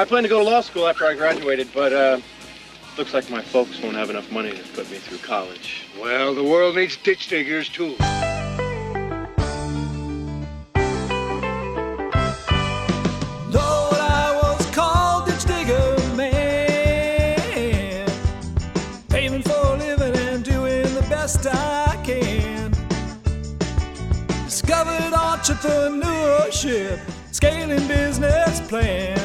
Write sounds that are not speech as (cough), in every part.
I plan to go to law school after I graduated, but uh, looks like my folks won't have enough money to put me through college. Well, the world needs ditch diggers, too. Lord, I was called ditch digger man, paving for a living and doing the best I can. Discovered entrepreneurship, scaling business plans.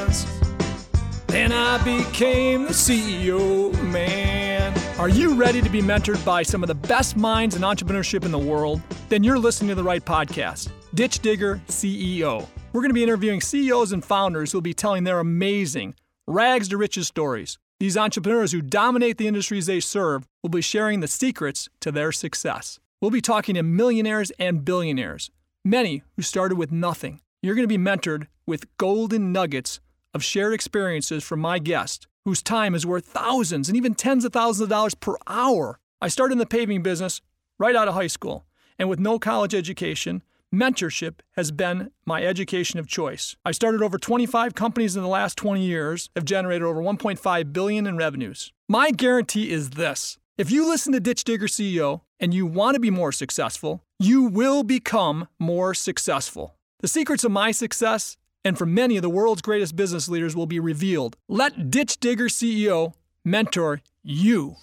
I became the CEO man. Are you ready to be mentored by some of the best minds in entrepreneurship in the world? Then you're listening to the right podcast, Ditch Digger CEO. We're going to be interviewing CEOs and founders who will be telling their amazing, rags to riches stories. These entrepreneurs who dominate the industries they serve will be sharing the secrets to their success. We'll be talking to millionaires and billionaires, many who started with nothing. You're going to be mentored with golden nuggets of shared experiences from my guest, whose time is worth thousands and even tens of thousands of dollars per hour. I started in the paving business right out of high school, and with no college education, mentorship has been my education of choice. I started over 25 companies in the last 20 years, have generated over 1.5 billion in revenues. My guarantee is this. If you listen to Ditch Digger CEO and you want to be more successful, you will become more successful. The secrets of my success and from many of the world's greatest business leaders will be revealed. Let Ditch Digger CEO mentor you.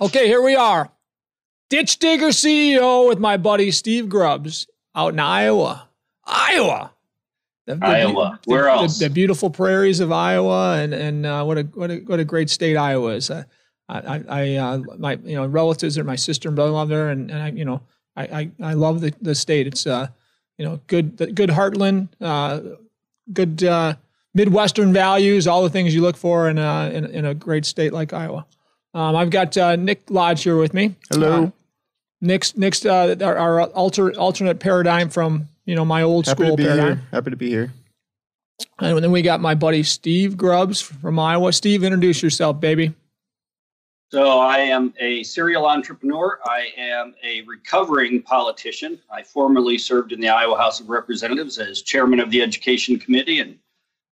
Okay, here we are. Ditch Digger CEO with my buddy Steve Grubbs out in Iowa. Iowa. The, the, Iowa. the- Where the- else? The, beautiful prairies of Iowa, and and uh, what a what a what a great state Iowa is. Uh, I I, I uh, my you know relatives are my sister and brother-in-law there, and, and I you know I I, I love the, the state. It's uh you know good good heartland, uh, good uh, midwestern values, all the things you look for in a in, in a great state like Iowa. Um, I've got uh, Nick Lodge here with me. Hello. Uh, Nick's Nick's uh, our, our alter, alternate paradigm from you know my old Happy school to be paradigm. here. Happy to be here. And then we got my buddy Steve Grubbs from Iowa. Steve, introduce yourself, baby. So I am a serial entrepreneur. I am a recovering politician. I formerly served in the Iowa House of Representatives as chairman of the Education Committee and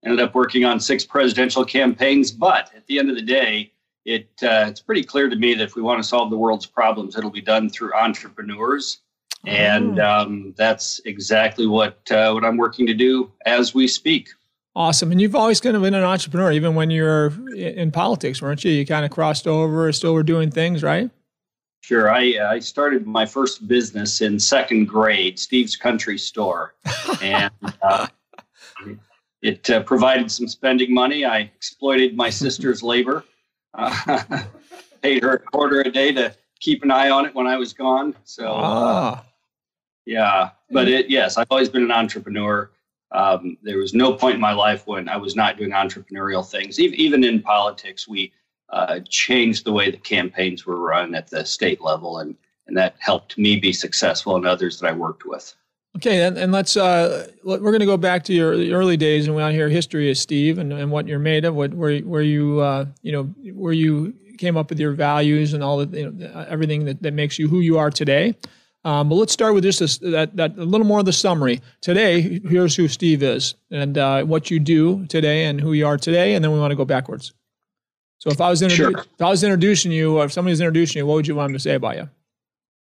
ended up working on six presidential campaigns. But at the end of the day, it uh, it's pretty clear to me that if we want to solve the world's problems, it'll be done through entrepreneurs, and um, that's exactly what uh, what I'm working to do as we speak. Awesome. And you've always kind of been an entrepreneur, even when you were in politics, weren't you? You kind of crossed over, still were doing things, right? Sure. I, I started my first business in second grade, Steve's Country Store. And uh, (laughs) it uh, provided some spending money. I exploited my sister's labor, uh, (laughs) paid her a quarter a day to keep an eye on it when I was gone. So, uh, Ah, yeah. But it, yes, I've always been an entrepreneur. Um, there was no point in my life when I was not doing entrepreneurial things. Even, in politics, we uh, changed the way the campaigns were run at the state level, and, and that helped me be successful and others that I worked with. okay. And, and let's, uh, we're going to go back to your early days and we want to hear history of Steve and, and what you're made of, what, where, where you, uh, you know, where you came up with your values and all the, you know, everything that, that makes you who you are today. Um, but let's start with just this, that, that a little more of the summary. Today, here's who Steve is and uh, what you do today and who you are today, and then we want to go backwards. So if I was introdu- Sure. if I was introducing you, or if somebody's introducing you, what would you want them to say about you?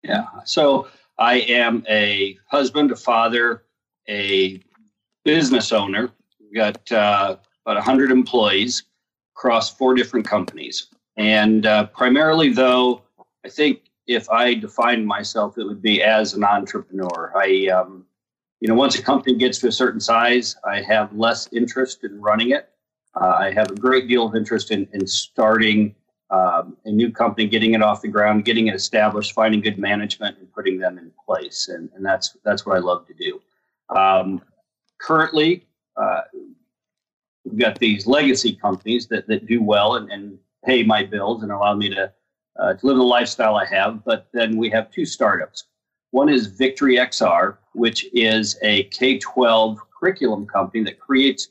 Yeah. So I am a husband, a father, a business owner. We've got uh, about 100 employees across four different companies. And uh, primarily, though, I think if I defined myself, it would be as an entrepreneur. I, um, you know, once a company gets to a certain size, I have less interest in running it. Uh, I have a great deal of interest in, in starting um, a new company, getting it off the ground, getting it established, finding good management, and putting them in place. And, and that's that's what I love to do. Um, currently, uh, we've got these legacy companies that, that do well and, and pay my bills and allow me to, uh, to live the lifestyle I have. But then we have two startups. One is Victory XR, which is a K 12 curriculum company that creates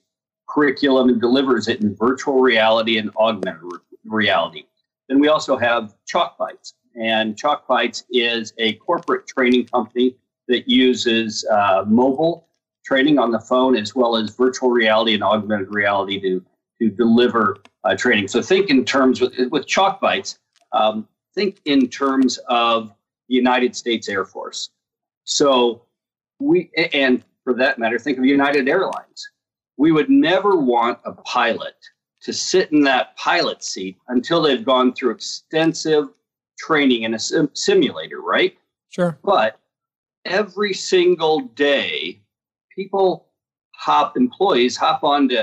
curriculum and delivers it in virtual reality and augmented re- reality. Then we also have Chalk Bites, and Chalk Bites is a corporate training company that uses uh, mobile training on the phone as well as virtual reality and augmented reality to to deliver uh, training. So think in terms with, with chalk bites, um, think in terms of the United States Air Force. So we, and for that matter, think of United Airlines. We would never want a pilot to sit in that pilot seat until they've gone through extensive training in a sim- simulator, right? Sure. But every single day, people hop, employees hop onto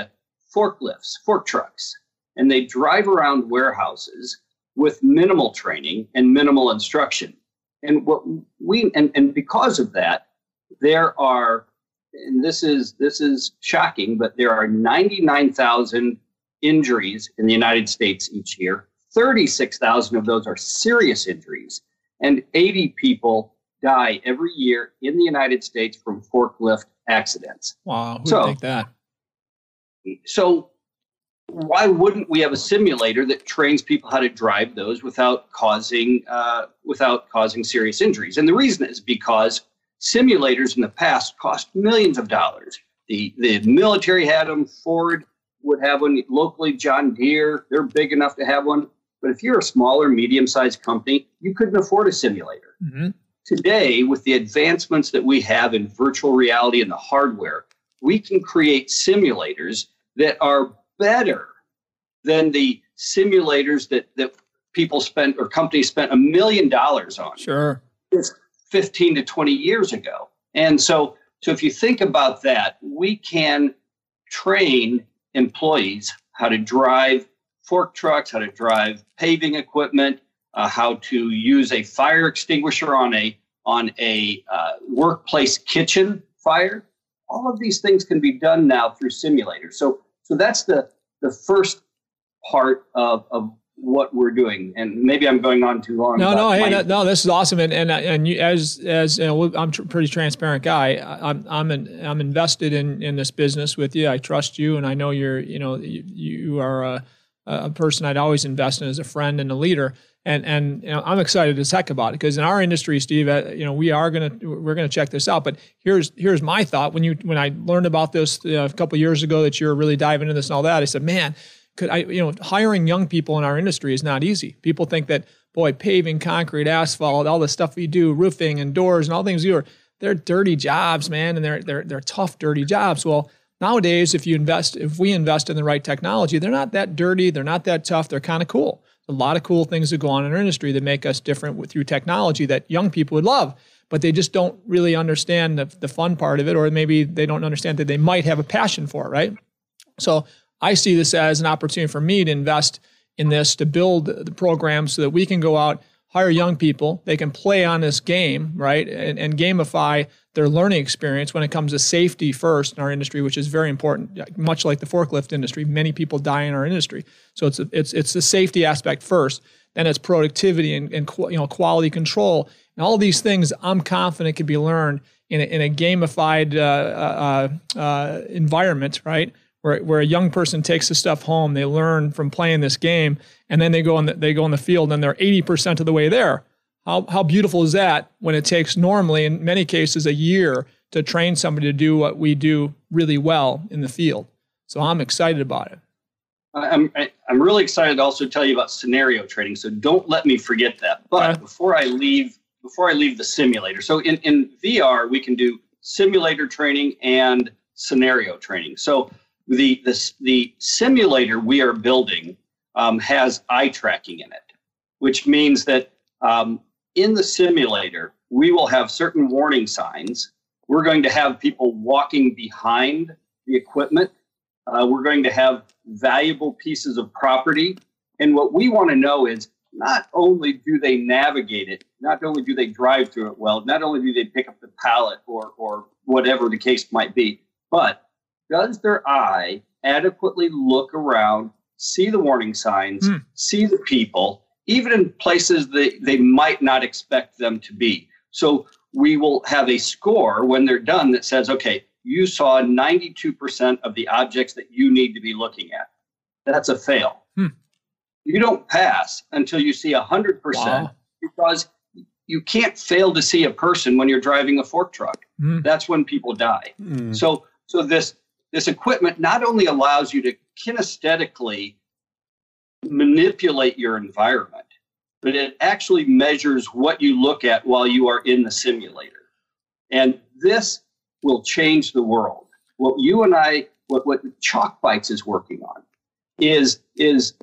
forklifts, fork trucks, and they drive around warehouses with minimal training and minimal instruction. And what we and, and because of that, there are and this is this is shocking, but there are 99,000 injuries in the United States each year. 36,000 of those are serious injuries, and 80 people die every year in the United States from forklift accidents. Wow, who So- think that? So, why wouldn't we have a simulator that trains people how to drive those without causing uh, without causing serious injuries? And the reason is because simulators in the past cost millions of dollars. The the military had them. Ford would have one locally. John Deere, they're big enough to have one. But if you're a smaller, medium-sized company, you couldn't afford a simulator. hmm Today, with the advancements that we have in virtual reality and the hardware, we can create simulators that are better than the simulators that, that people spent or companies spent a million dollars on Sure. 15 to 20 years ago. And so, so if you think about that, we can train employees how to drive fork trucks, how to drive paving equipment, uh, how to use a fire extinguisher on a on a uh, workplace kitchen fire. All of these things can be done now through simulators. So, so that's the the first part of, of what we're doing. And maybe I'm going on too long. No, no, hey, no, no, this is awesome, and and and you, as as you know, I'm a pretty transparent guy. I- I'm I'm an, I'm invested in in this business with you. I trust you, and I know you're you know you, you are a, a person I'd always invest in as a friend and a leader. And and you know, I'm excited as heck about it because in our industry, Steve, uh, you know, we are gonna we're gonna check this out. But here's here's my thought when you when I learned about this uh, a couple years ago that you're really diving into this and all that, I said, man, could I, you know, hiring young people in our industry is not easy. People think that, boy, paving, concrete, asphalt, all the stuff we do, roofing and doors and all things you are they're dirty jobs, man, and they're they're they're tough, dirty jobs. Well, nowadays, if you invest, if we invest in the right technology, they're not that dirty, they're not that tough, they're kind of cool. A lot of cool things that go on in our industry that make us different through technology that young people would love, but they just don't really understand the, the fun part of it, or maybe they don't understand that they might have a passion for it, right? So I see this as an opportunity for me to invest in this to build the program so that we can go out, hire young people, they can play on this game, right? And, and gamify their learning experience when it comes to safety first in our industry, which is very important. Much like the forklift industry, many people die in our industry. So it's it's it's the safety aspect first, then it's productivity and, and you know quality control and all these things. I'm confident can be learned in a, in a gamified uh, uh, uh, environment, right? Where, where a young person takes the stuff home, they learn from playing this game, and then they go on the, they go in the field and they're 80% of the way there. How, how beautiful is that when it takes normally, in many cases, a year to train somebody to do what we do really well in the field? So I'm excited about it. I'm I'm really excited to also tell you about scenario training. So don't let me forget that. But Okay. before I leave, before I leave the simulator, so in in VR we can do simulator training and scenario training. So the the the simulator we are building um, has eye tracking in it, which means that um, in the simulator we will have certain warning signs. We're going to have people walking behind the equipment uh, we're going to have valuable pieces of property. And what we want to know is not only do they navigate it, not only do they drive through it well, not only do they pick up the pallet or, or whatever the case might be, but does their eye adequately look around, see the warning signs, Hmm. see the people, even in places that they might not expect them to be? So we will have a score when they're done that says, okay, you saw 92% of the objects that you need to be looking at. That's a fail. Hmm. You don't pass until you see 100% Wow. because you can't fail to see a person when you're driving a fork truck. Hmm. That's when people die. So so this this equipment not only allows you to kinesthetically manipulate your environment, but it actually measures what you look at while you are in the simulator. And this will change the world. What you and I, what, what Chalk Bites is working on is, is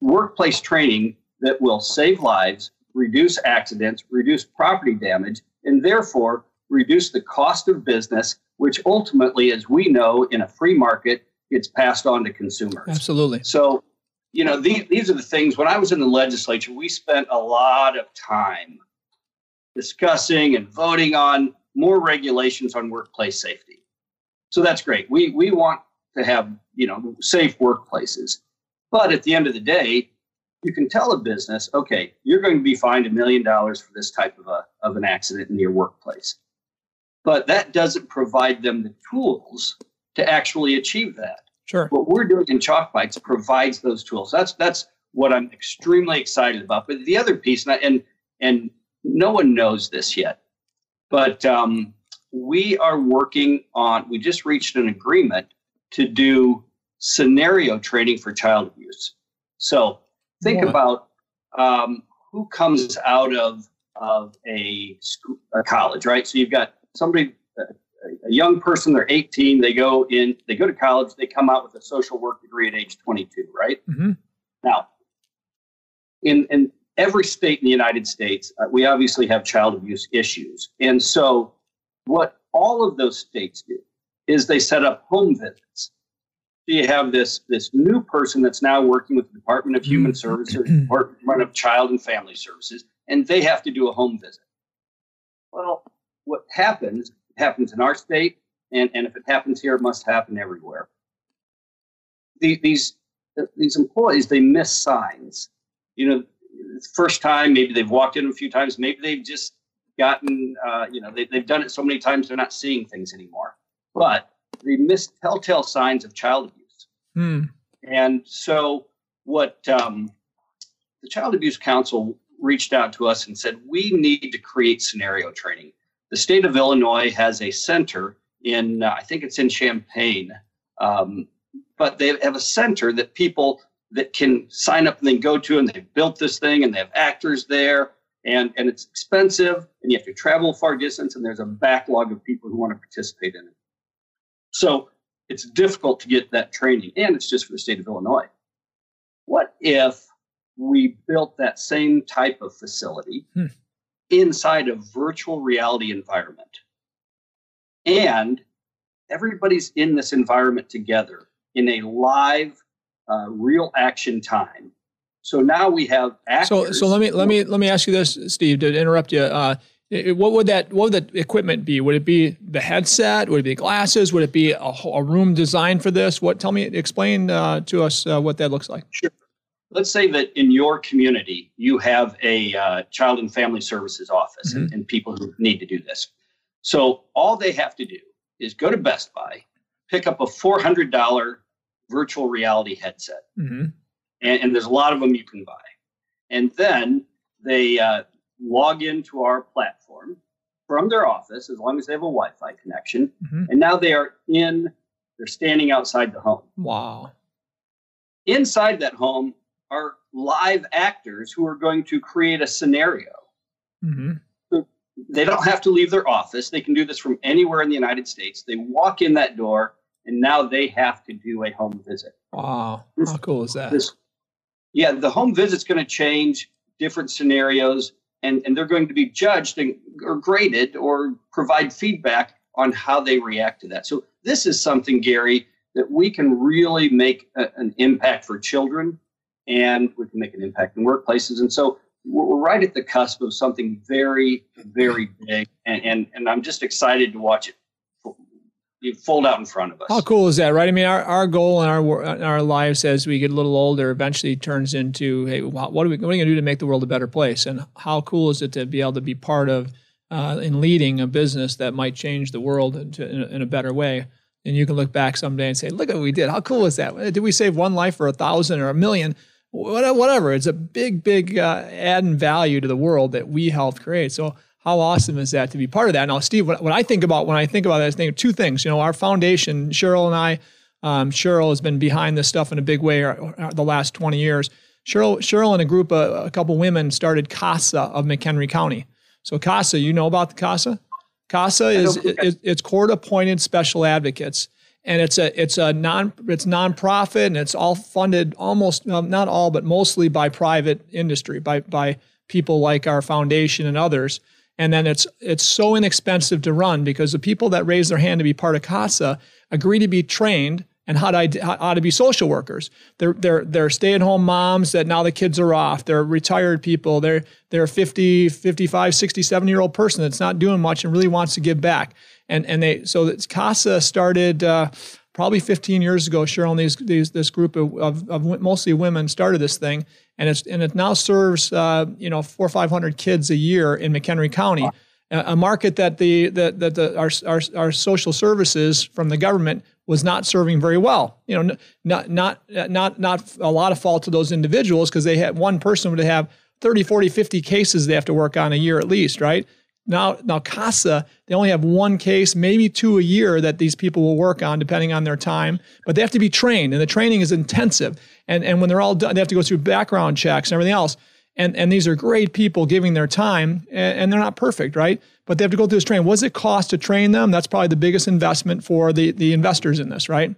workplace training that will save lives, reduce accidents, reduce property damage, and therefore reduce the cost of business, which ultimately, as we know, in a free market, gets passed on to consumers. Absolutely. So, you know, these, these are the things. When I was in the legislature, we spent a lot of time discussing and voting on more regulations on workplace safety. So that's great. We we want to have you know safe workplaces, but at the end of the day, you can tell a business, okay, you're going to be fined a million dollars for this type of a of an accident in your workplace, but that doesn't provide them the tools to actually achieve that. Sure. What we're doing in Chalk Bites provides those tools. That's that's what I'm extremely excited about. But the other piece, and I, and, and no one knows this yet, but um, we are working on. We just reached an agreement to do scenario training for child abuse. So think about um, who comes out of of a, school, a college, right? So you've got somebody a young person they're 18 they go in they go to college they come out with a social work degree at age 22 right? Mhm. now in in every state in the united states uh, we obviously have child abuse issues. And so what all of those states do is they set up home visits. So you have this this new person that's now working with the department of human services (clears throat) department of child and family services and they have to do a home visit. Well what happens happens in our state, and, and if it happens here, it must happen everywhere. The, these these employees they miss signs. You know, first time maybe they've walked in a few times, maybe they've just gotten uh, you know they, they've done it so many times they're not seeing things anymore. But they miss telltale signs of child abuse. Hmm. And so, what um, the Child Abuse Council reached out to us and said, we need to create scenario training. The state of Illinois has a center in, uh, I think it's in Champaign, um, but they have a center that people that can sign up and then go to, and they've built this thing, and they have actors there, and and it's expensive, and you have to travel far distance, and there's a backlog of people who want to participate in it. So it's difficult to get that training, and it's just for the state of Illinois. What if we built that same type of facility Hmm. Inside a virtual reality environment? And everybody's in this environment together in a live, uh, real action time. So now we have actors. So, so let me let me let me ask you this, Steve, to interrupt you. Uh, what would that what would the equipment be? Would it be the headset? Would it be glasses? Would it be a, a room designed for this? What? Tell me, explain uh, to us uh, what that looks like. Let's say that in your community you have a uh, child and family services office and, and people who need to do this. So all they have to do is go to best buy pick up a $400 virtual reality headset. Hmm and, and there's a lot of them you can buy. And then they uh, log into our platform from their office as long as they have a wi-fi connection. Mhm. and now they are in they're standing outside the home. Wow. inside that home are live actors who are going to create a scenario. hmm They don't have to leave their office. They can do this from anywhere in the United States. They walk in that door and now they have to do a home visit. Wow. How cool is that? This, yeah, the home visit's going to change different scenarios and, and they're going to be judged and, or graded or provide feedback on how they react to that. So this is something, Gary, that we can really make a- an impact for children and we can make an impact in workplaces. And so we're right at the cusp of something very, very big. And, and, and I'm just excited to watch it fo- fold out in front of us. How cool is that, right? I mean, our, our goal in our in our lives as we get a little older eventually turns into, hey, wha- what are we, we going to do to make the world a better place? And how cool is it to be able to be part of uh, in leading a business that might change the world into, in, a, in a better way? And you can look back someday and say, look at what we did. How cool is that? Did we save one life or a thousand or a million? What- Whatever. It's a big, big uh, adding value to the world that we helped create. So how awesome is that to be part of that? Now, Steve, what, what I think about when I think about that, I think of two things. You know, our foundation, Cheryl and I, Um, Cheryl has been behind this stuff in a big way uh, uh, the last 20 years. Cheryl, Cheryl and a group of a couple women started CASA of McHenry County. So CASA, you know about the CASA? CASA is it, it's court appointed special advocates, and it's a it's a non it's nonprofit and it's all funded almost not all but mostly by private industry by by people like our foundation and others. And then it's it's so inexpensive to run because the people that raise their hand to be part of CASA agree to be trained and how to, how to be social workers. They're, they're, they're stay-at-home moms that now the kids are off. They're retired people. They're, they're a 50, 55, 60, 70 year old person that's not doing much and really wants to give back. And, and they, so CASA started uh, probably 15 years ago, Cheryl and these, these, this group of, of, of, mostly women started this thing. And, it's, and it now serves, uh, you know, four or 500 kids a year in McHenry County. Wow a market that the that, that the, our, our, our social services from the government was not serving very well. You know, not not not not a lot of fault to those individuals because they had one person would have 30, 40, 50 cases they have to work on a year at least, right? Now, now CASA, they only have one case, maybe two a year that these people will work on, depending on their time. But they have to be trained, and the training is intensive. And and when they're all done, they have to go through background checks and everything else. And and these are great people giving their time, and, and they're not perfect, right? but they have to go through this training. What does it cost to train them? That's probably the biggest investment for the, the investors in this, right?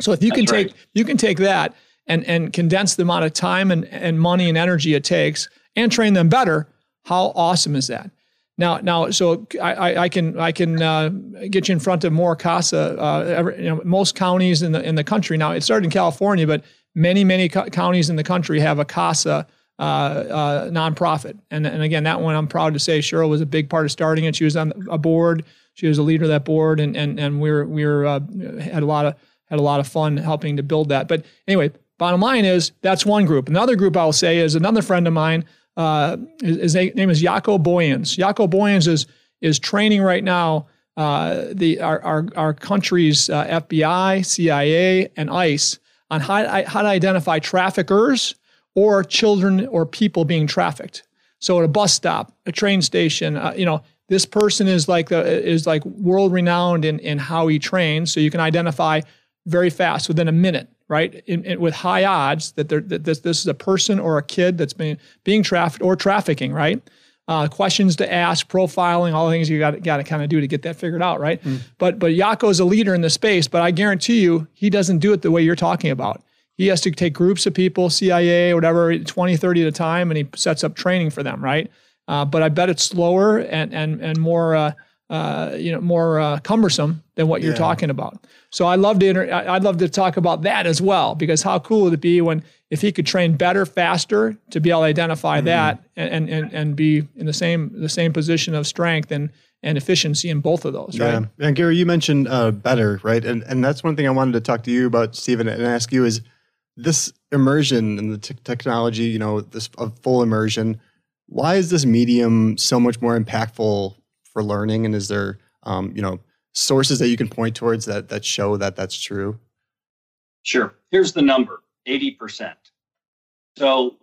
So if you That's can take right. you can take that and and condense the amount of time and, and money and energy it takes and train them better, how awesome is that? Now, now, so I, I can I can uh, get you in front of more CASA. Uh, every, you know, most counties in the in the country now. It started in California, but many many co- counties in the country have a CASA uh, uh, nonprofit. And, and again, that one I'm proud to say Cheryl was a big part of starting it. She was on a board. She was a leader of that board, and and and we were we were uh, had a lot of had a lot of fun helping to build that. But anyway, bottom line is that's one group. Another group I'll say is another friend of mine. Uh, his, name is Jaco Booyens. Jaco Booyens is is training right now uh, the our our, our country's uh, FBI, CIA, and ICE on how, how to identify traffickers or children or people being trafficked. So at a bus stop, a train station, uh, you know, this person is like the, is like world renowned in in how he trains. So you can identify very fast within a minute, right? In, in, with high odds that, that this this is a person or a kid that's been being trafficked or trafficking, right? Uh, questions to ask, profiling, all the things you got got to kind of do to get that figured out, right? Mm. But but is a leader in the space, but I guarantee you he doesn't do it the way you're talking about he has to take groups of people, CIA, whatever, 20, 30 at a time, and he sets up training for them, right? Uh, but I bet it's slower and and and more uh, uh, you know more uh, cumbersome than what you're talking about. So I love to inter- I'd love to talk about that as well because how cool would it be when if he could train better, faster to be able to identify mm-hmm. that and, and and be in the same the same position of strength and and efficiency in both of those, right? Yeah, and Gary, you mentioned uh, better, right? And and that's one thing I wanted to talk to you about, Stephen, and ask you is this immersion and the t- technology, you know, this of full immersion, why is this medium so much more impactful for learning? And is there, um, you know, sources that you can point towards that that show that that's true? Sure. Here's the number: eighty percent. So,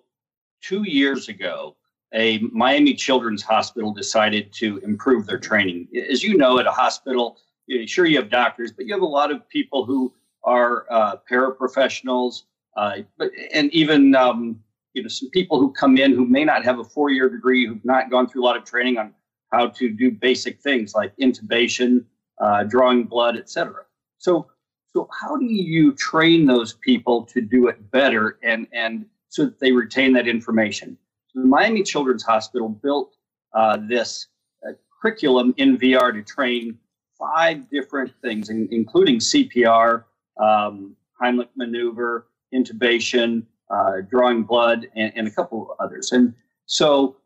two years ago, a Miami Children's Hospital decided to improve their training. As you know, at a hospital, sure you have doctors, but you have a lot of people who are uh, paraprofessionals uh, but and even um, you know some people who come in who may not have a four-year degree, who've not gone through a lot of training on how to do basic things like intubation, uh, drawing blood, etc. So so how do you train those people to do it better and and so that they retain that information? So the Miami Children's Hospital built uh, this uh, curriculum in VR to train five different things, in, including CPR, um, Heimlich maneuver, intubation, uh, drawing blood, and, and a couple of others. And so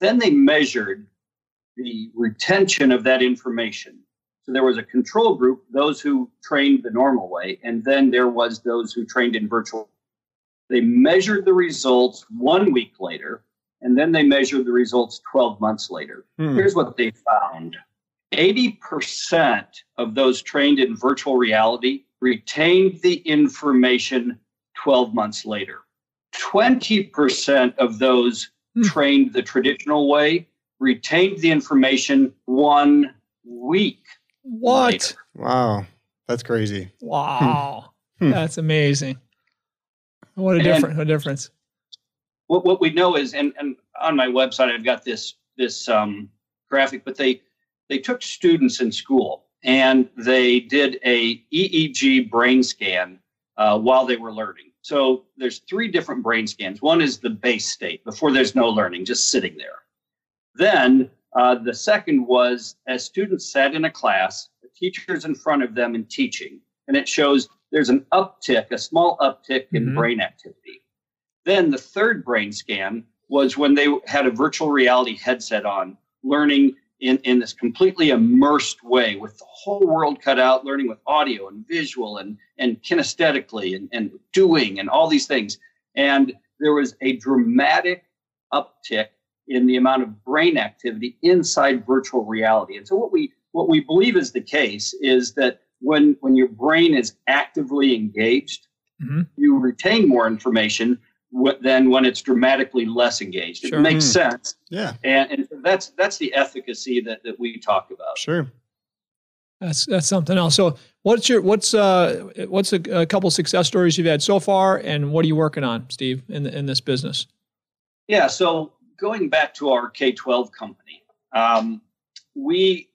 then they measured the retention of that information. So there was a control group, those who trained the normal way, and then there was those who trained in virtual. They measured the results one week later, and then they measured the results 12 months later. Hmm. Here's what they found 80% of those trained in virtual reality retained the information 12 months later. 20% of those hmm. trained the traditional way retained the information one week. What? Later. Wow. That's crazy. Wow. (laughs) Hmm. That's amazing. What a And- different a difference. what what we know is, and, and on my website I've got this this um, graphic, but they they took students in school and they did a EEG brain scan uh, while they were learning. So there's three different brain scans. One is the base state before there's no learning, just sitting there. Then uh, the second was as students sat in a class, the teacher's in front of them and teaching, and it shows there's an uptick, a small uptick in Mhm. brain activity. Then the third brain scan was when they had a virtual reality headset on, learning in, in this completely immersed way with the whole world cut out, learning with audio and visual and, and kinesthetically and, and doing and all these things. And there was a dramatic uptick in the amount of brain activity inside virtual reality. And so what we what we believe is the case is that when when your brain is actively engaged, Mhm. you retain more information than when it's dramatically less engaged. Sure. It makes Hmm. sense, Yeah, and, and that's that's the efficacy that, that we talk about. sure. That's that's something else. So what's your what's uh what's a, a couple success stories you've had so far, and what are you working on, Steve, in the, in this business? Yeah. So going back to our K twelve company, um, we,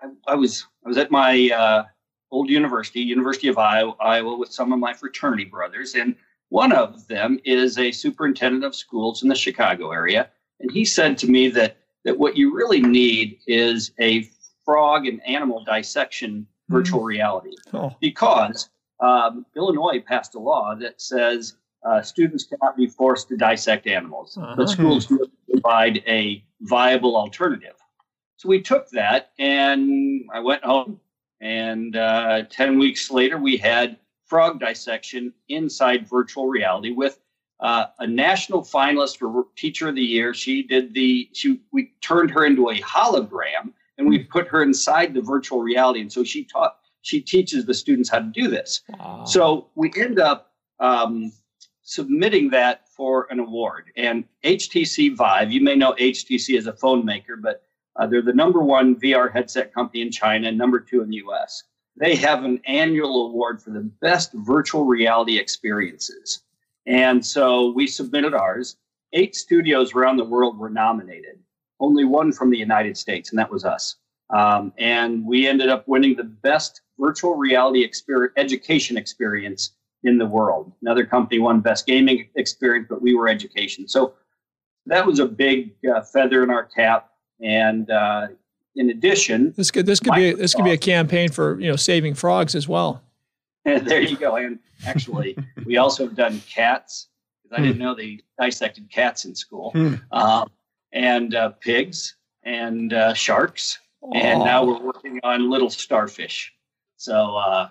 I, I was I was at my uh, old university, University of Iowa, Iowa, with some of my fraternity brothers, and one of them is a superintendent of schools in the Chicago area, and he said to me that that what you really need is a frog and animal dissection virtual reality. Oh, because um, Illinois passed a law that says uh, students cannot be forced to dissect animals, Uh-huh. but schools must provide a viable alternative. So we took that, and I went home, and uh, ten weeks later, we had frog dissection inside virtual reality with uh, a national finalist for Teacher of the Year. She did the she we turned her into a hologram, and we put her inside the virtual reality, and so she taught she teaches the students how to do this. wow. So we end up um, submitting that for an award. And HTC Vive, you may know HTC as a phone maker, but uh, they're the number one VR headset company in China, number two in the US. They have an annual award for the best virtual reality experiences. And so we submitted ours. Eight studios around the world were nominated, only one from the United States, and that was us. Um, and we ended up winning the best virtual reality experience, education experience in the world. Another company won best gaming experience, but we were education. So that was a big uh, feather in our cap. And uh, in addition, this could this could be this could be a campaign for you know saving frogs as well. And (laughs) there you go. And actually, we also have done cats. 'cause I didn't know they dissected cats in school, Hmm. um, and uh, pigs and uh, sharks. And now we're working on little starfish. So uh,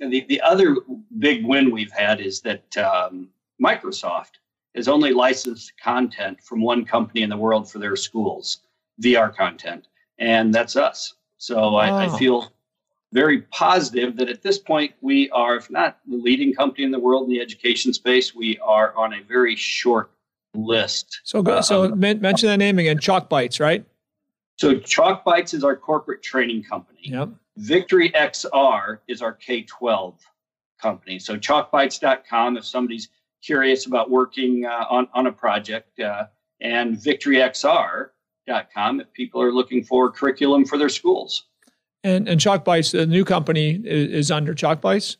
and the the other big win we've had is that um, Microsoft has only licensed content from one company in the world for their schools, VR content, and that's us. So I, Wow. I feel very positive that at this point we are, if not the leading company in the world in the education space, we are on a very short list. so go, so Um, men, mention that name again. Chalk bites, right? So Chalk Bites is our corporate training company. Yep. Victory XR is our K 12 company. So chalkbites.com if somebody's curious about working uh, on, on a project, uh, and victoryxr.com if people are looking for curriculum for their schools. And and Chalk bites, the new company is, is under Chalk bites.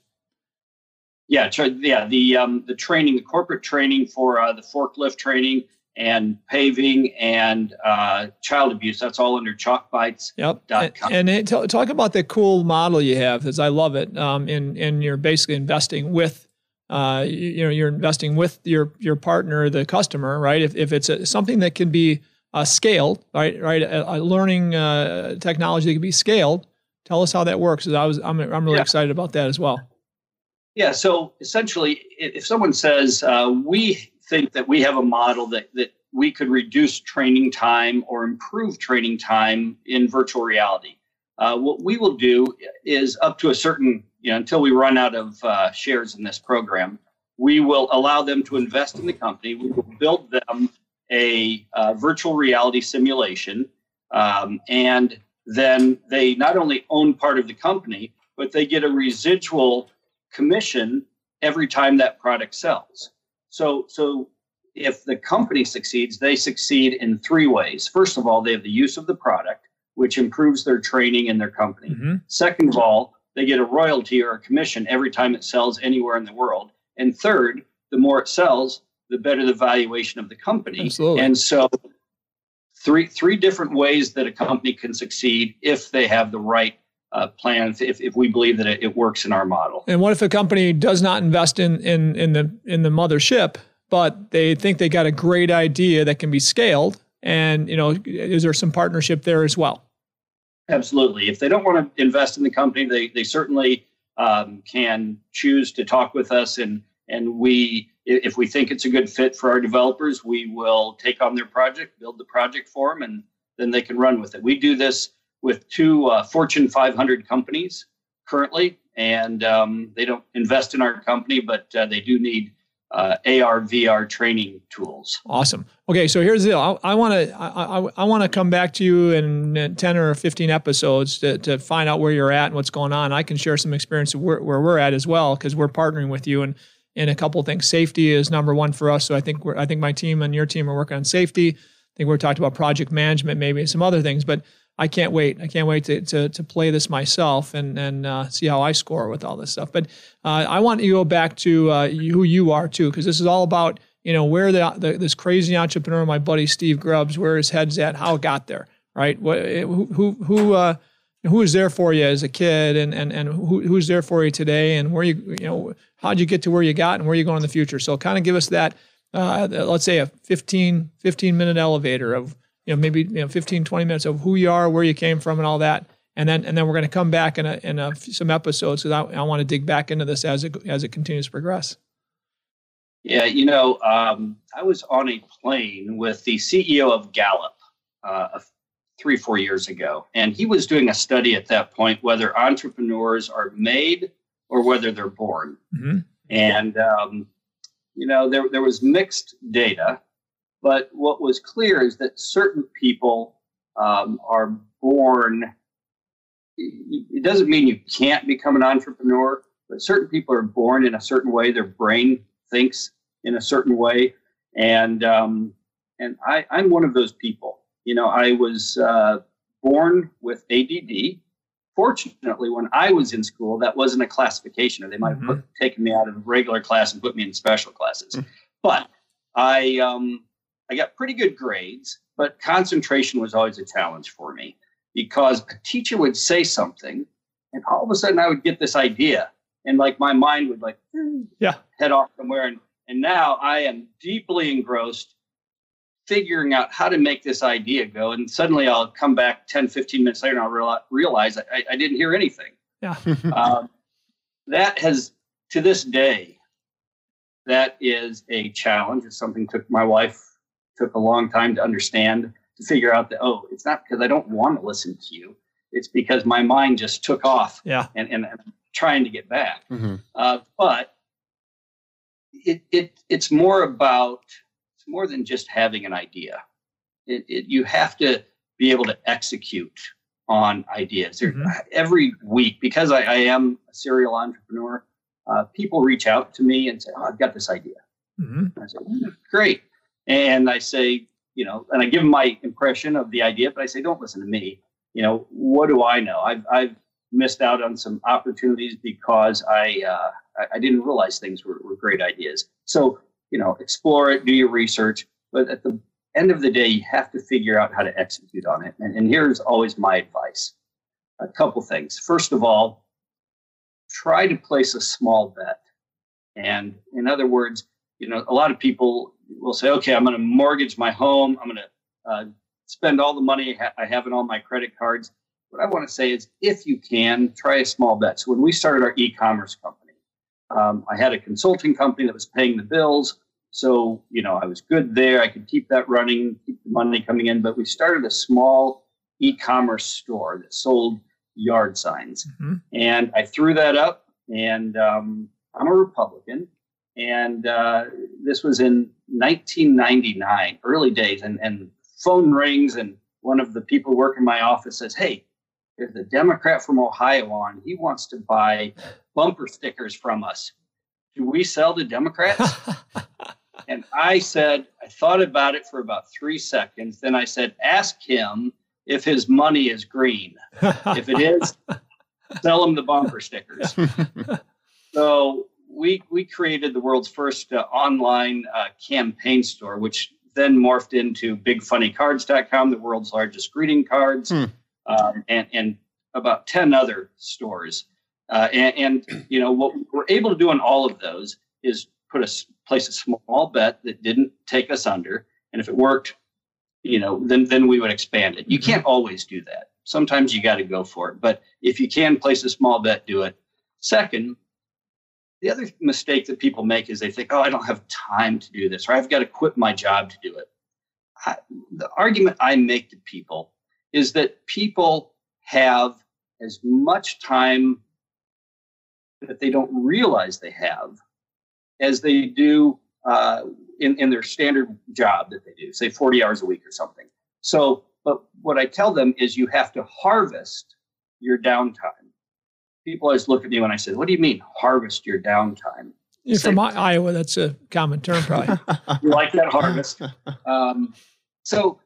Yeah, tr- yeah. The um, the training, the corporate training for uh, the forklift training and paving and uh, child abuse. That's all under Chalk Bites. Yep. And, and it, t- talk about the cool model you have, because I love it. Um, and and you're basically investing with, uh, you, you know, you're investing with your your partner, the customer, right? If if it's a, something that can be uh, scaled, right, right, a, a learning uh, technology that can be scaled. Tell us how that works. I was I'm I'm really Yeah. excited about that as well. Yeah. So essentially, if someone says uh, we think that we have a model that that we could reduce training time or improve training time in virtual reality, uh, what we will do is up to a certain you know until we run out of uh, shares in this program, we will allow them to invest in the company. We will build them a uh, virtual reality simulation, um, and then they not only own part of the company, but they get a residual commission every time that product sells. So, so if the company succeeds, they succeed in three ways. First of all, they have the use of the product, which improves their training in their company. Mm-hmm. Second of all, they get a royalty or a commission every time it sells anywhere in the world. And third, the more it sells, the better the valuation of the company. Absolutely. And so three three different ways that a company can succeed if they have the right uh, plan, if, if we believe that it, it works in our model. And what if a company does not invest in in in the in the mothership, but they think they got a great idea that can be scaled? And you know, is there some partnership there as well? Absolutely. If they don't want to invest in the company, they they certainly um, can choose to talk with us, and and we, if we think it's a good fit for our developers, we will take on their project, build the project for them, and then they can run with it. We do this with two uh, Fortune 500 companies currently, and um, they don't invest in our company, but uh, they do need uh, AR VR training tools. Awesome. Okay, so here's the deal. I want to I, I, I want to come back to you in ten or fifteen episodes to, to find out where you're at and what's going on. I can share some experience where, where we're at as well because we're partnering with you and in a couple things. Safety is number one for us. So I think we're I think my team and your team are working on safety. I think we're talking about project management, maybe some other things, but I can't wait. I can't wait to, to, to play this myself and, and uh, see how I score with all this stuff. But uh, I want you to go back to uh, who you are too, because this is all about you know where the, the, this crazy entrepreneur, my buddy Steve Grubbs, where his head's at, how it got there, right? What, who who who, uh, who was there for you as a kid, and and and who, who's there for you today, and where you you know how'd you get to where you got, and where you going in the future? So kind of give us that. Uh, let's say a 15, 15 minute elevator of you know, maybe you know, 15, 20 minutes of who you are, where you came from, and all that. And then, and then we're going to come back in, a, in a, some episodes because I, I want to dig back into this as it as it continues to progress. Yeah, you know, um, I was on a plane with the CEO of Gallup uh, three, four years ago, and he was doing a study at that point whether entrepreneurs are made or whether they're born. Mm-hmm. And um, you know, there there was mixed data. But what was clear is that certain people um, are born. It doesn't mean you can't become an entrepreneur, but certain people are born in a certain way. Their brain thinks in a certain way, and um, and I, I'm one of those people. You know, I was uh, born with ADD. Fortunately, when I was in school, that wasn't a classification, or they might have mm-hmm. put, taken me out of regular class and put me in special classes. Mm-hmm. But I um, I got pretty good grades, but concentration was always a challenge for me because a teacher would say something and all of a sudden I would get this idea and like my mind would like yeah. head off somewhere. And and now I am deeply engrossed figuring out how to make this idea go. And suddenly I'll come back 10 15 minutes later and I'll realize I, I didn't hear anything. Yeah. (laughs) Um, that has to this day that is a challenge. It's something took my wife took a long time to understand to figure out that oh it's not because i don't want to listen to you. It's because my mind just took off yeah. and, and, and trying to get back. Mm-hmm. uh, but it, it it's more about it's more than just having an idea. It, it, you have to be able to execute on ideas. Mm-hmm. every week because I, I, am a serial entrepreneur uh, people reach out to me and say oh, i've got this idea. Mm-hmm. i say great and I say, you know, and I give them my impression of the idea, but I say, don't listen to me. You know, what do I know? I've, I've missed out on some opportunities because I, uh, I, I didn't realize things were, were great ideas. So, you know, explore it, do your research, but at the end of the day, you have to figure out how to execute on it. And, and here's always my advice a couple things. First of all, try to place a small bet. And in other words, you know, a lot of people will say, okay, I'm going to mortgage my home. I'm going to uh, spend all the money I have in all my credit cards. What I want to say is, if you can, try a small bet. So when we started our e-commerce company, um, I had a consulting company that was paying the bills. So, you know, I was good there. I could keep that running, keep the money coming in. But we started a small e-commerce store that sold yard signs. Mm-hmm. And I threw that up. And um, I'm a Republican. And uh, this was in 1999, early days, and, and phone rings, and one of the people working in my office says, Hey, there's a Democrat from Ohio on. He wants to buy bumper stickers from us. Do we sell to Democrats? (laughs) and I said, I thought about it for about three seconds. Then I said, ask him if his money is green. if it is, (laughs) sell him the bumper stickers. (laughs) so we we created the world's first uh, online uh, campaign store, which then morphed into BigFunnyCards.com, the world's largest greeting cards, hmm. um, and and about ten other stores. Uh, and, and you know what we're able to do on all of those is put a place a small bet that didn't take us under, and if it worked, you know, then then we would expand it. You mm-hmm. can't always do that. Sometimes you got to go for it, but if you can place a small bet, do it. Second, the other mistake that people make is they think, oh, I don't have time to do this, or I've got to quit my job to do it. I, the argument I make to people is that people have as much time that they don't realize they have as they do uh, in, in their standard job that they do, say 40 hours a week or something. So, but what I tell them is you have to harvest your downtime people always look at me when I say, "What do you mean harvest your downtime?" You're say, from Iowa. That's a common term, probably. (laughs) you like that harvest? Um, so,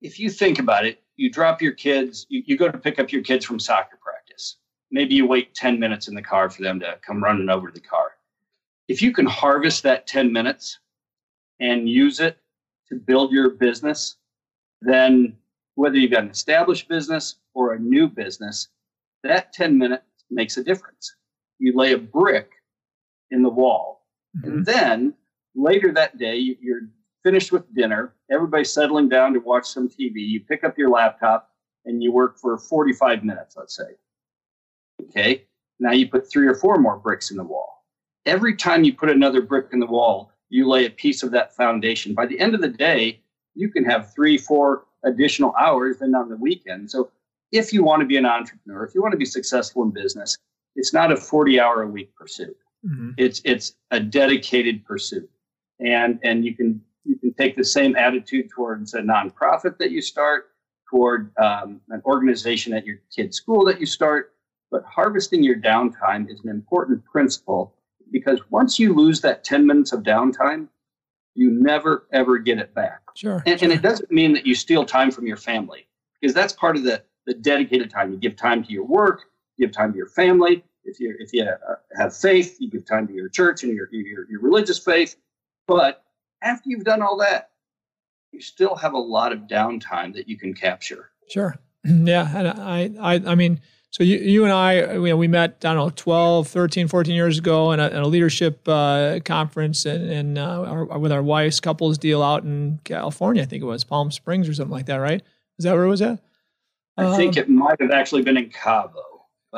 if you think about it, you drop your kids. You, you go to pick up your kids from soccer practice. Maybe you wait ten minutes in the car for them to come running over to the car. If you can harvest that ten minutes and use it to build your business, then whether you've got an established business or a new business, that 10 minute makes a difference. You lay a brick in the wall. Mm-hmm. And then later that day, you're finished with dinner, everybody's settling down to watch some TV. You pick up your laptop and you work for 45 minutes, let's say. Okay. Now you put three or four more bricks in the wall. Every time you put another brick in the wall, you lay a piece of that foundation. By the end of the day, you can have three, four additional hours than on the weekend. So if you want to be an entrepreneur, if you want to be successful in business, it's not a 40 hour a week pursuit. Mm-hmm. It's it's a dedicated pursuit. And and you can you can take the same attitude towards a nonprofit that you start, toward um, an organization at your kid's school that you start. But harvesting your downtime is an important principle because once you lose that 10 minutes of downtime, you never ever get it back. Sure and, sure. and it doesn't mean that you steal time from your family because that's part of the the dedicated time. You give time to your work, you give time to your family. If you if you uh, have faith, you give time to your church and your, your your religious faith. But after you've done all that, you still have a lot of downtime that you can capture. Sure. (clears throat) Yeah, and I I I mean, so you you and I we, we met I don't know 12, 13, 14 years ago in a, in a leadership uh, conference and, and uh, our, with our wives couples deal out in California. I think it was Palm Springs or something like that, right? Is that where it was at? I think um, it might have actually been in Cabo.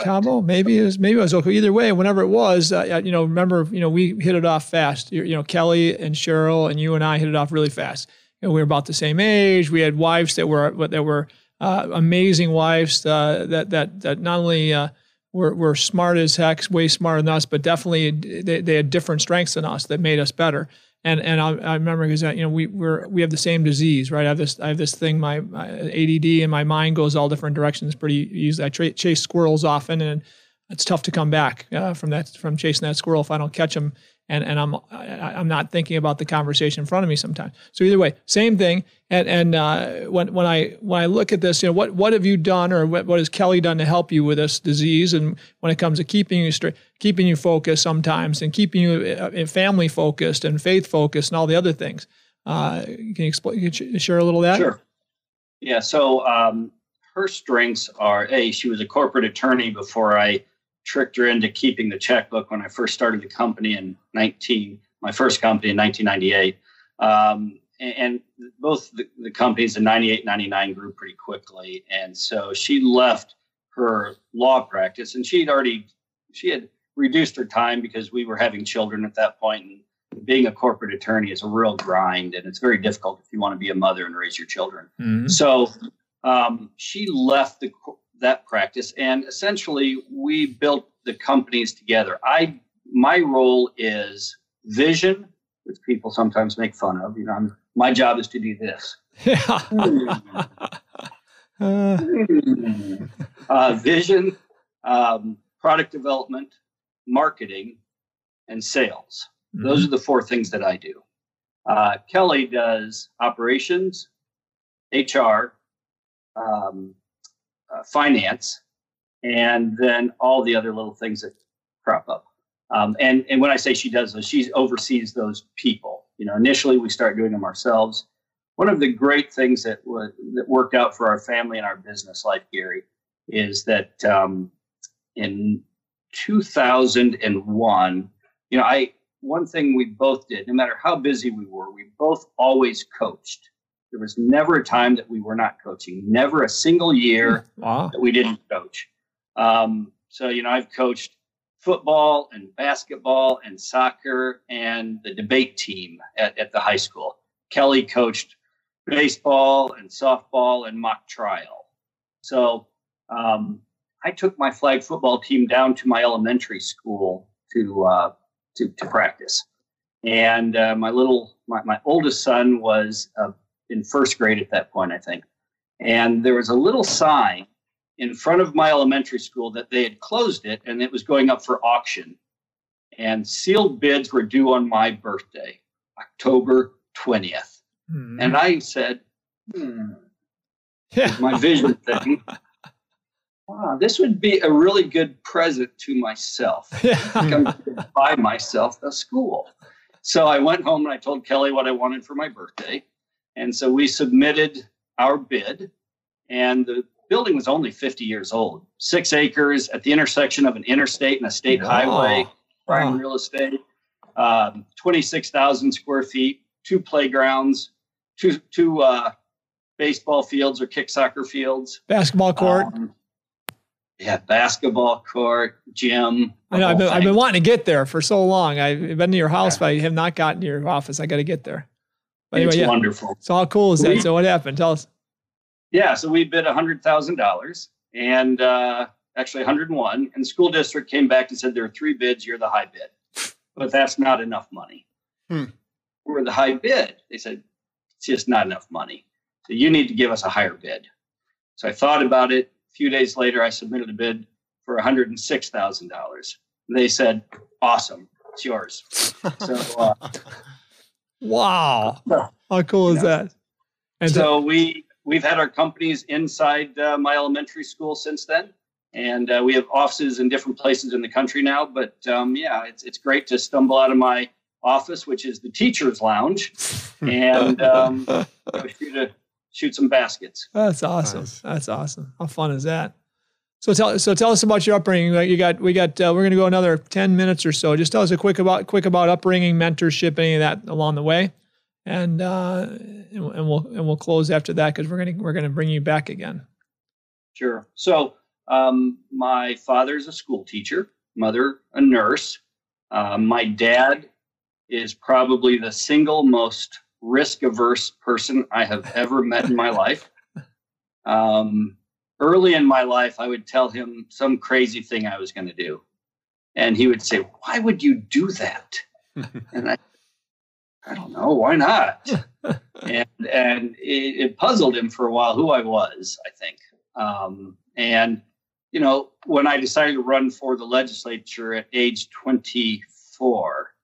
Cabo, maybe it was maybe it was okay. Either way, whenever it was, uh, you know, remember, you know, we hit it off fast. You, you, know, Kelly and Cheryl and you and I hit it off really fast. You know, we were about the same age. We had wives that were that were uh, amazing wives uh, that that that not only uh, were were smart as heck, way smarter than us, but definitely they, they had different strengths than us that made us better and and I, I remember because you know we we're we have the same disease, right? I have this I have this thing, my, my ADD, and my mind goes all different directions pretty easily. I tra- chase squirrels often, and it's tough to come back uh, from that from chasing that squirrel if I don't catch them and and I'm I, I'm not thinking about the conversation in front of me sometimes. So either way, same thing. And and uh, when when I when I look at this, you know, what what have you done, or what, what has Kelly done to help you with this disease? And when it comes to keeping you straight, keeping you focused sometimes, and keeping you uh, family focused and faith focused, and all the other things. Uh, can you explain? Can you share a little of that? Sure. Yeah. So um, her strengths are a. She was a corporate attorney before I tricked her into keeping the checkbook when I first started the company in 19, my first company in 1998. Um, and, and, both the, the, companies in 98, 99 grew pretty quickly. And so she left her law practice and she'd already, she had reduced her time because we were having children at that point and being a corporate attorney is a real grind and it's very difficult if you want to be a mother and raise your children. Mm-hmm. So um, she left the that practice, and essentially we built the companies together. I my role is vision, which people sometimes make fun of. You know, I'm, my job is to do this. (laughs) Uh, vision, um, product development, marketing, and sales. Those are the four things that I do. Uh, Kelly does operations, HR, um, uh, finance, and then all the other little things that crop up. Um, and and when I say she does those, she oversees those people. You know, initially we start doing them ourselves. One of the great things that that worked out for our family and our business life, Gary, is that um, in 2001, you know, I one thing we both did, no matter how busy we were, we both always coached. There was never a time that we were not coaching. Never a single year wow. that we didn't coach. Um, so you know, I've coached football and basketball and soccer and the debate team at, at the high school. Kelly coached baseball and softball and mock trial. So um, I took my flag football team down to my elementary school to uh, to, to practice, and uh, my little my, my oldest son was uh, in first grade at that point, I think, and there was a little sign in front of my elementary school that they had closed it and it was going up for auction. And sealed bids were due on my birthday, October 20th. Hmm. And I said, hmm, (laughs) yeah. my vision thing. Wow, this would be a really good present to myself. (laughs) I think I'm going to buy myself a school. So I went home and I told Kelly what I wanted for my birthday. And so we submitted our bid, and the building was only 50 years old, six acres at the intersection of an interstate and a state highway, prime Wow. real estate, um, 26,000 square feet, two playgrounds, two, two uh, baseball fields or kick soccer fields. Basketball court. Um, yeah, basketball court, gym. I know. I've been, I've been wanting to get there for so long. I've been to your house, Yeah. but I have not gotten to your office. I got to get there. But It's anyway, yeah. wonderful. So how cool is that? We- So what happened? Tell us. Yeah, so we bid hundred thousand dollars, and uh, actually 101. And the school district came back and said there are three bids. You're the high bid, but that's not enough money. Hmm. We're the high bid. They said it's just not enough money. So you need to give us a higher bid. So I thought about it. A few days later, I submitted a bid for $106,000. They said, "Awesome, it's yours." (laughs) So uh, Wow. (laughs) How cool is you know. that? And so we we've had our companies inside uh, my elementary school since then, and uh, we have offices in different places in the country now. But um, yeah, it's it's great to stumble out of my office, which is the teachers' lounge, and um, (laughs) shoot a, shoot some baskets. That's awesome. Nice. That's awesome. How fun is that? So tell so tell us about your upbringing. Like, You got we got uh, we're going to go another ten minutes or so. Just tell us a quick about quick about upbringing, mentorship, any of that along the way, and uh, and, and we'll and we'll close after that because we're gonna we're gonna bring you back again. Sure. So um, my father's a school teacher, mother a nurse. Uh, my dad is probably the single most risk averse person I have ever met in my (laughs) life. Um, early in my life, I would tell him some crazy thing I was going to do. And he would say, Why would you do that? (laughs) and I, I don't know, why not? (laughs) and and it, it puzzled him for a while who I was, I think. Um, and, you know, when I decided to run for the legislature at age 24,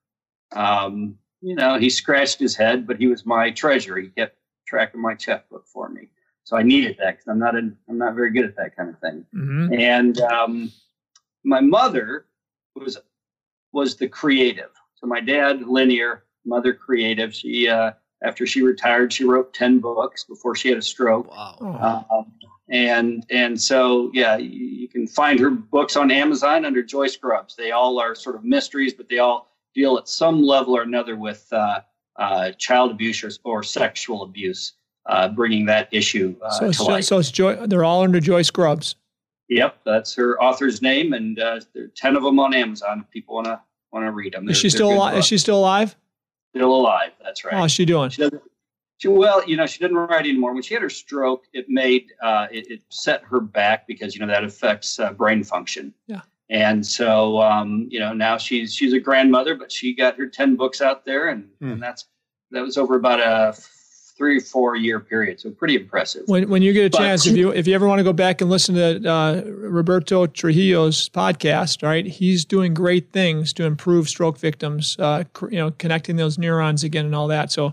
um, you know, he scratched his head, but he was my treasurer. He kept track of my checkbook for me. So I needed that because I'm not a, I'm not very good at that kind of thing. hmm And um, my mother was was the creative. So my dad linear, mother creative. She uh, after she retired, she wrote ten books before she had a stroke. Wow. Oh, Um, and and so yeah, you, you can find her books on Amazon under Joyce Grubbs. They all are sort of mysteries, but they all deal at some level or another with uh, uh, child abuse or, or sexual abuse, bringing that issue uh, so it's to light. so it's Joy. They're all under Joyce Grubbs. Yep, that's her author's name, and uh, there are ten of them on Amazon. If people want to want to read them, Is she still alive? Is she still alive? still alive? That's right. How's she doing? She. She, well, you know, she didn't write anymore. When she had her stroke, it made uh, it, it set her back because you know that affects uh, brain function. Yeah. And so, um, you know, now she's she's a grandmother, but she got her ten books out there, and, Hmm. and that's that was over about a three, four year period. So pretty impressive. When, when you get a But- chance, if you if you ever want to go back and listen to uh, Roberto Trujillo's podcast, right? He's doing great things to improve stroke victims, uh, cr- you know, connecting those neurons again and all that. So,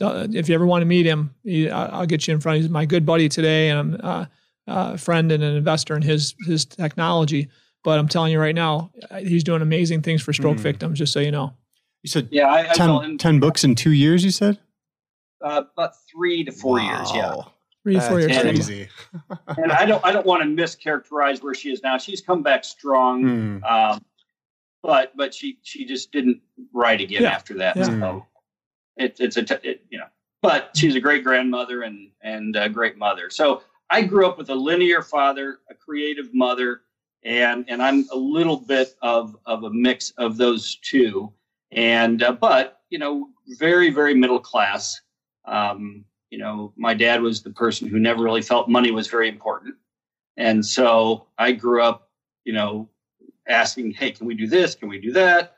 uh, if you ever want to meet him, he, I- I'll get you in front. He's my good buddy today, and I'm uh, a friend and an investor in his his technology. But I'm telling you right now, uh, he's doing amazing things for stroke Mm. victims. Just so you know. You said Yeah, I, I 10, will. 10 books in two years, you said? Uh, about three to four years. Yeah. Three or four That's years. crazy. and I don't I don't want to mischaracterize where she is now. She's come back strong, Hmm. um, but but she she just didn't write again Yeah. after that. Yeah. So it, it's a t- it, you know, but she's a great grandmother and and a great mother. So I grew up with a linear father, a creative mother, and and I'm a little bit of of a mix of those two. And uh, but you know, very very middle class. Um, you know, my dad was the person who never really felt money was very important. And so I grew up, you know, asking, hey, can we do this? Can we do that?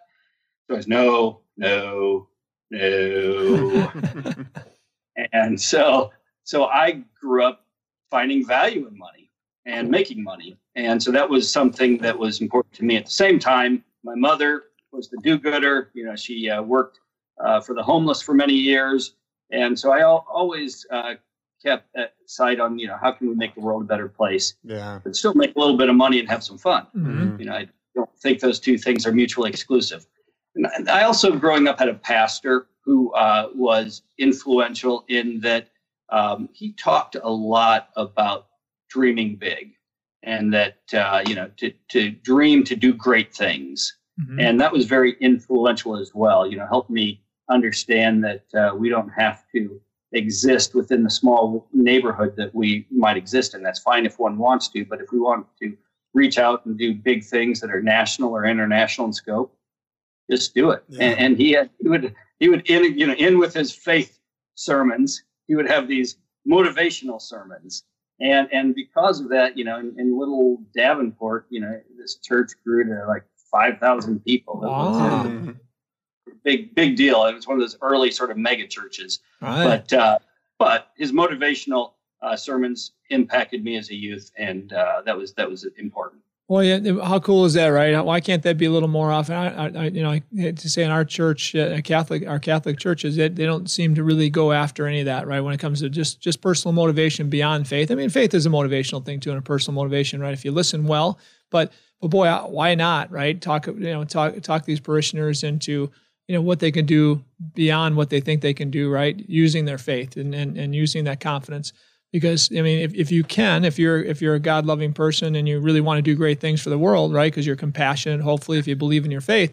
So I was, no, no, no. (laughs) and so, so I grew up finding value in money and making money. And so that was something that was important to me. At the same time, my mother was the do-gooder. You know, she uh, worked uh, for the homeless for many years. And so I al- always uh, kept uh, sight on, you know, how can we make the world a better place, yeah. but still make a little bit of money and have some fun. Mhm. You know, I don't think those two things are mutually exclusive. And I- also, growing up, had a pastor who uh, was influential in that um, he talked a lot about dreaming big and that, uh, you know, to, to dream to do great things. Mhm. And that was very influential as well. You know, helped me understand that uh, we don't have to exist within the small neighborhood that we might exist in. That's fine if one wants to, but if we want to reach out and do big things that are national or international in scope, just do it. Yeah. And, and he had, he would he would in you know in with his faith sermons. He would have these motivational sermons. And and because of that, you know, in, in little Davenport, you know, this church grew to like five thousand people. Wow. Big big deal. It was one of those early sort of mega churches. Right. But uh, but his motivational uh, sermons impacted me as a youth, and uh, that was that was important. Well, yeah. How cool is that, right? Why can't that be a little more often? I, I, I you know, I hate to say in our church, uh, Catholic, our Catholic churches, they, they don't seem to really go after any of that, right? When it comes to just just personal motivation beyond faith. I mean, faith is a motivational thing too, and a personal motivation, right? If you listen well, but but boy, why not, right? Talk, you know, talk talk these parishioners into you know what they can do beyond what they think they can do, right? Using their faith and and, and using that confidence because I mean, if, if you can, if you're if you're a God loving person and you really want to do great things for the world, right? Because you're compassionate, hopefully, if you believe in your faith.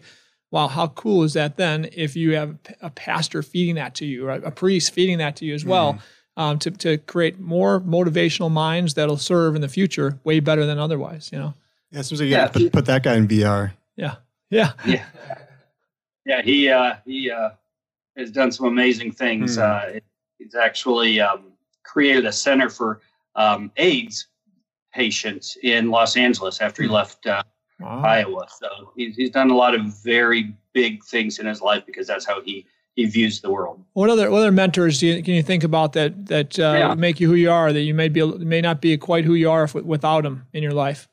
Wow, how cool is that then? If you have a pastor feeding that to you, right? a priest feeding that to you as well, um, to to create more motivational minds that'll serve in the future way better than otherwise. You know? Yeah, it seems like you Yeah, put, put that guy in VR. Yeah, yeah. Yeah, yeah. He uh, he uh, has done some amazing things. Hmm. Uh, he's actually um, created a center for um, AIDS patients in Los Angeles after he Hmm. left uh, Wow. Iowa. So he's he's done a lot of very big things in his life because that's how he he views the world. What other what other mentors do you, can you think about that that uh, Yeah. make you who you are? That you may be may not be quite who you are if, without them in your life.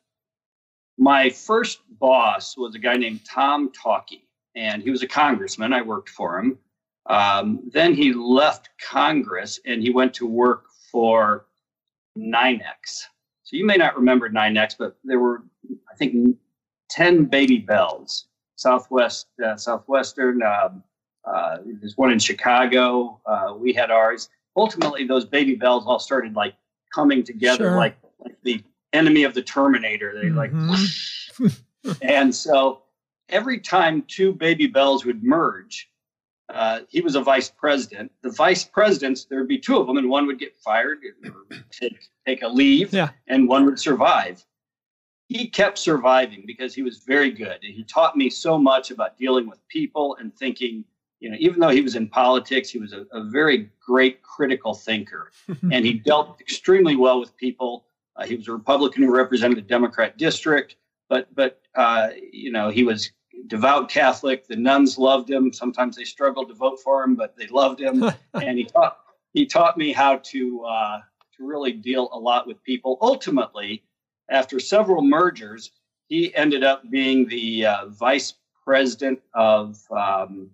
My first boss was a guy named Tom Tauke, and he was a congressman. I worked for him. Um, then he left Congress and he went to work for NYNEX. So you may not remember NYNEX, but there were, I think, 10 baby bells. Southwest, uh, Southwestern, um, uh, there's one in Chicago. Uh, we had ours. Ultimately, those baby bells all started like coming together Sure. like, like the enemy of the Terminator. They like Mhm. (laughs) and so every time two baby bells would merge, uh, he was a vice president. The vice presidents, there would be two of them, and one would get fired or take, take a leave, Yeah. and one would survive. He kept surviving because he was very good. And he taught me so much about dealing with people and thinking, you know, even though he was in politics, he was a, a very great critical thinker (laughs) and he dealt extremely well with people. Uh, he was a Republican who represented a Democrat district, but but uh, you know he was devout Catholic. The nuns loved him. Sometimes they struggled to vote for him, but they loved him. (laughs) and he taught he taught me how to uh, to really deal a lot with people. Ultimately, after several mergers, he ended up being the uh, vice president of um,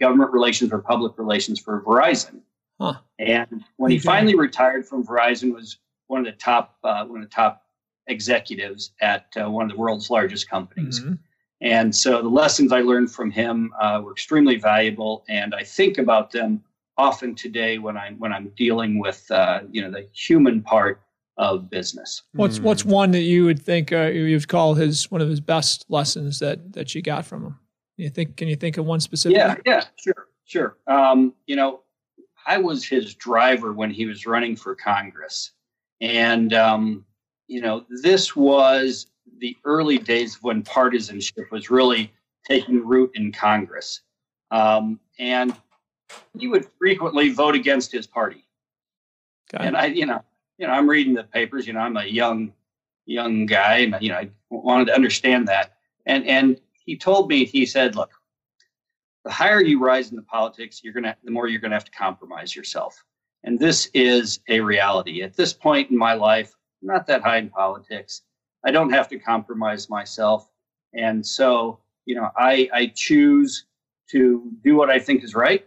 government relations or public relations for Verizon. Huh. And when he Okay. finally retired from Verizon, was one of the top uh, one of the top executives at uh, one of the world's largest companies. Mhm. And so the lessons I learned from him uh, were extremely valuable, and I think about them often today when I'm when I'm dealing with uh, you know the human part of business. What's Hmm. what's one that you would think uh, you'd call his one of his best lessons that that you got from him? You think? Can you think of one specific? Yeah, yeah, sure, sure. Um, you know, I was his driver when he was running for Congress, and um, you know, this was the early days when partisanship was really taking root in Congress, um, and he would frequently vote against his party. Got and. I, you know, you know, I'm reading the papers. You know, I'm a young, young guy, and you know, I wanted to understand that. And and he told me, he said, look, the higher you rise in the politics, you're gonna, the more you're gonna have to compromise yourself. And this is a reality. At this point in my life, I'm not that high in politics. I don't have to compromise myself, and so you know, I I choose to do what I think is right,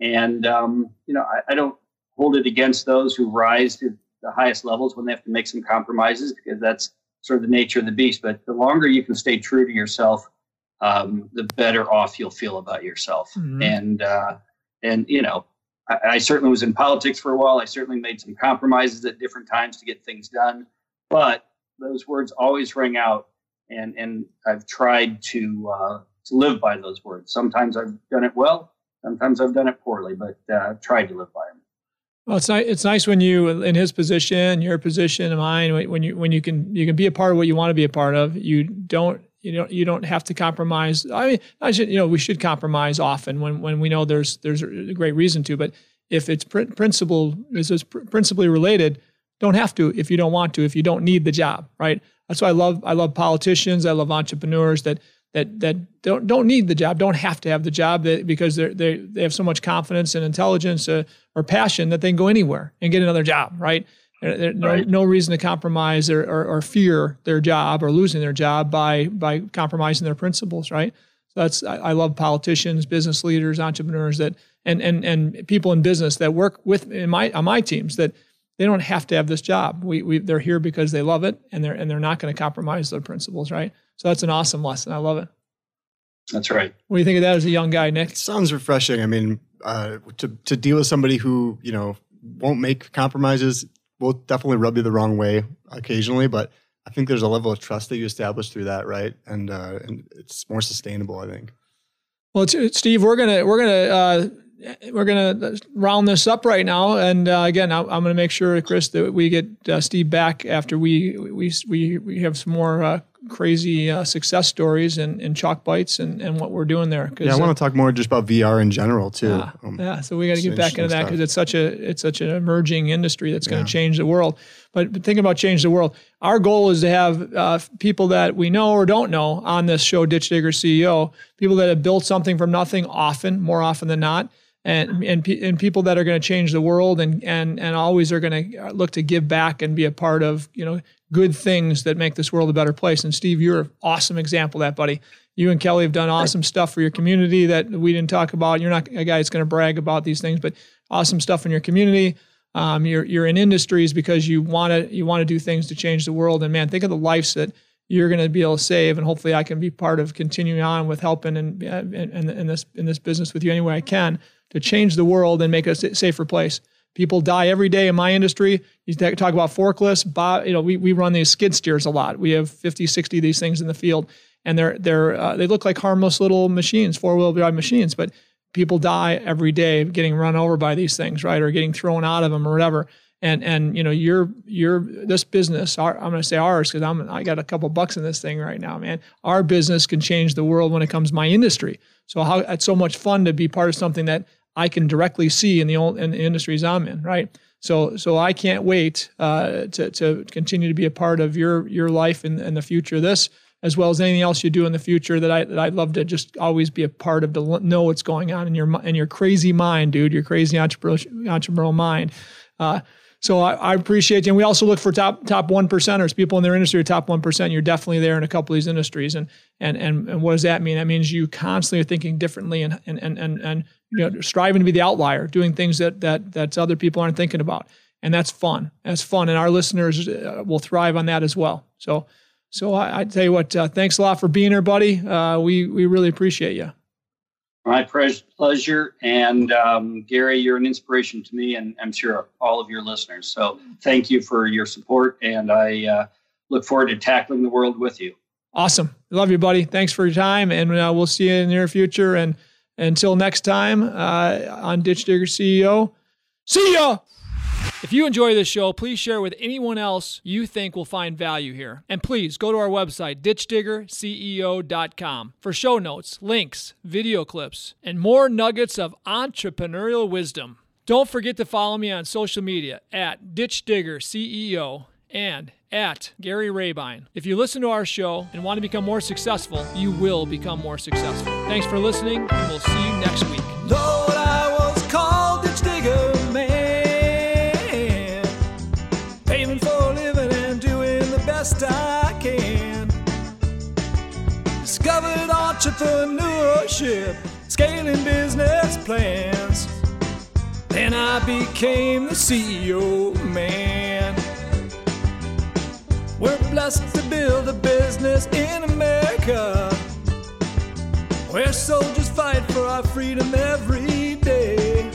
and um, you know, I, I don't hold it against those who rise to the highest levels when they have to make some compromises because that's sort of the nature of the beast. But the longer you can stay true to yourself, um, the better off you'll feel about yourself. Mhm. And uh, and you know, I, I certainly was in politics for a while. I certainly made some compromises at different times to get things done, but those words always ring out, and and I've tried to uh, to live by those words. Sometimes I've done it well. Sometimes I've done it poorly, but uh, I've tried to live by them. Well, it's nice. It's nice when you, in his position, your position, mine, when- you when you can you can be a part of what you want to be a part of. You don't you don't you don't have to compromise. I mean, I should you know we should compromise often when when we know there's there's a great reason to. But if it's pr- principle is is pr- principally related, don't have to if you don't want to if you don't need the job, right? That's why I love I love politicians. I love entrepreneurs that that that don't don't need the job, don't have to have the job that, because they they they have so much confidence and intelligence uh, or passion that they can go anywhere and get another job, right? There- there- no, Right. no reason to compromise or, or, or fear their job or losing their job by by compromising their principles, right? So that's I, I love politicians, business leaders, entrepreneurs that and and and people in business that work with in my on my teams that they don't have to have this job. We, we they're here because they love it and they're and they're not going to compromise their principles, right? So that's an awesome lesson. I love it. That's right. What do you think of that as a young guy, Nick? It sounds refreshing. I mean, uh, to to deal with somebody who you know won't make compromises will definitely rub you the wrong way occasionally, but I think there's a level of trust that you establish through that, right? And uh, and it's more sustainable. I think. Well, it's, it's- Steve, we're gonna we're gonna uh, we're gonna round this up right now, and uh, again, I'm, I'm gonna make sure, Chris, that we get uh, Steve back after we we we we have some more uh, crazy uh, success stories and, and chalk bites and, and what we're doing there. Yeah, I uh, want to talk more just about VR in general too. Yeah, Um, yeah. So we got to get back into that because it's such a it's such an emerging industry that's going Yeah. to change the world. But, but thinking about change the world, our goal is to have uh, people that we know or don't know on this show, Ditch Digger CEO, people that have built something from nothing, often more often than not. And, and, pe- and people that are going to change the world and, and, and always are going to look to give back and be a part of you know good things that make this world a better place. And Steve, you're an awesome example of that, buddy. You and Kelly have done awesome stuff for your community that we didn't talk about. You're not a guy that's going to brag about these things, but awesome stuff in your community. Um, you're you're in industries because you want to you want to do things to change the world. And man, think of the lives that you're going to be able to save. And hopefully, I can be part of continuing on with helping and in, in, in this in this business with you any way I can to change the world and make a safer place. People die every day in my industry. You talk talk about forklifts. Bob, you know, we, we run these skid steers a lot. We have 50, 60 of these things in the field, and they're they're uh, they look like harmless little machines, four wheel drive machines, but people die every day getting run over by these things, right, or getting thrown out of them or whatever. And and you know, you're you're this business. Our, I'm going to say ours because I'm I got a couple bucks in this thing right now, man. Our business can change the world when it comes to my industry. So how it's so much fun to be part of something that I can directly see in the old in the industries I'm in, right? So so I can't wait uh, to to continue to be a part of your your life and, and the future of this as well as anything else you do in the future that I that I'd love to just always be a part of to know what's going on in your in your crazy mind, dude, your crazy entrepreneurial, entrepreneurial mind. Uh, so I, I, appreciate you. And we also look for top top one percenters, people in their industry, are top one percent. You're definitely there in a couple of these industries. And and and and what does that mean? That means you constantly are thinking differently and and and and, and you know striving to be the outlier, doing things that that that other people aren't thinking about. And that's fun. That's fun, and our listeners uh, will thrive on that as well. So, so I, I tell you what, uh, thanks a lot for being here, buddy. Uh, we we really appreciate you. My pleasure. And um, Gary, you're an inspiration to me and I'm sure all of your listeners. So thank you for your support. And I uh, look forward to tackling the world with you. Awesome. Love you, buddy. Thanks for your time. And uh, we'll see you in the near future. And until next time uh, on Ditch Digger CEO, see ya. If you enjoy this show, please share with anyone else you think will find value here. And please go to our website, ditchdiggerceo.com, for show notes, links, video clips, and more nuggets of entrepreneurial wisdom. Don't forget to follow me on social media at ditchdiggerceo and at Gary Rabine. If you listen to our show and want to become more successful, you will become more successful. Thanks for listening, and we'll see you next week. Entrepreneurship, scaling business plans. Then I became the CEO man. We're blessed to build a business in America where soldiers fight for our freedom every day.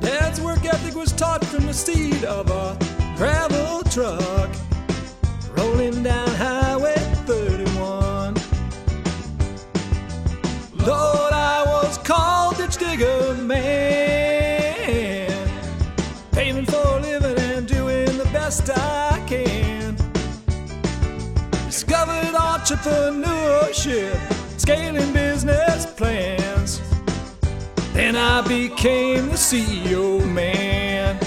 Dad's work ethic was taught from the seat of a gravel truck rolling down Highway Entrepreneurship, scaling business plans. Then I became the CEO man.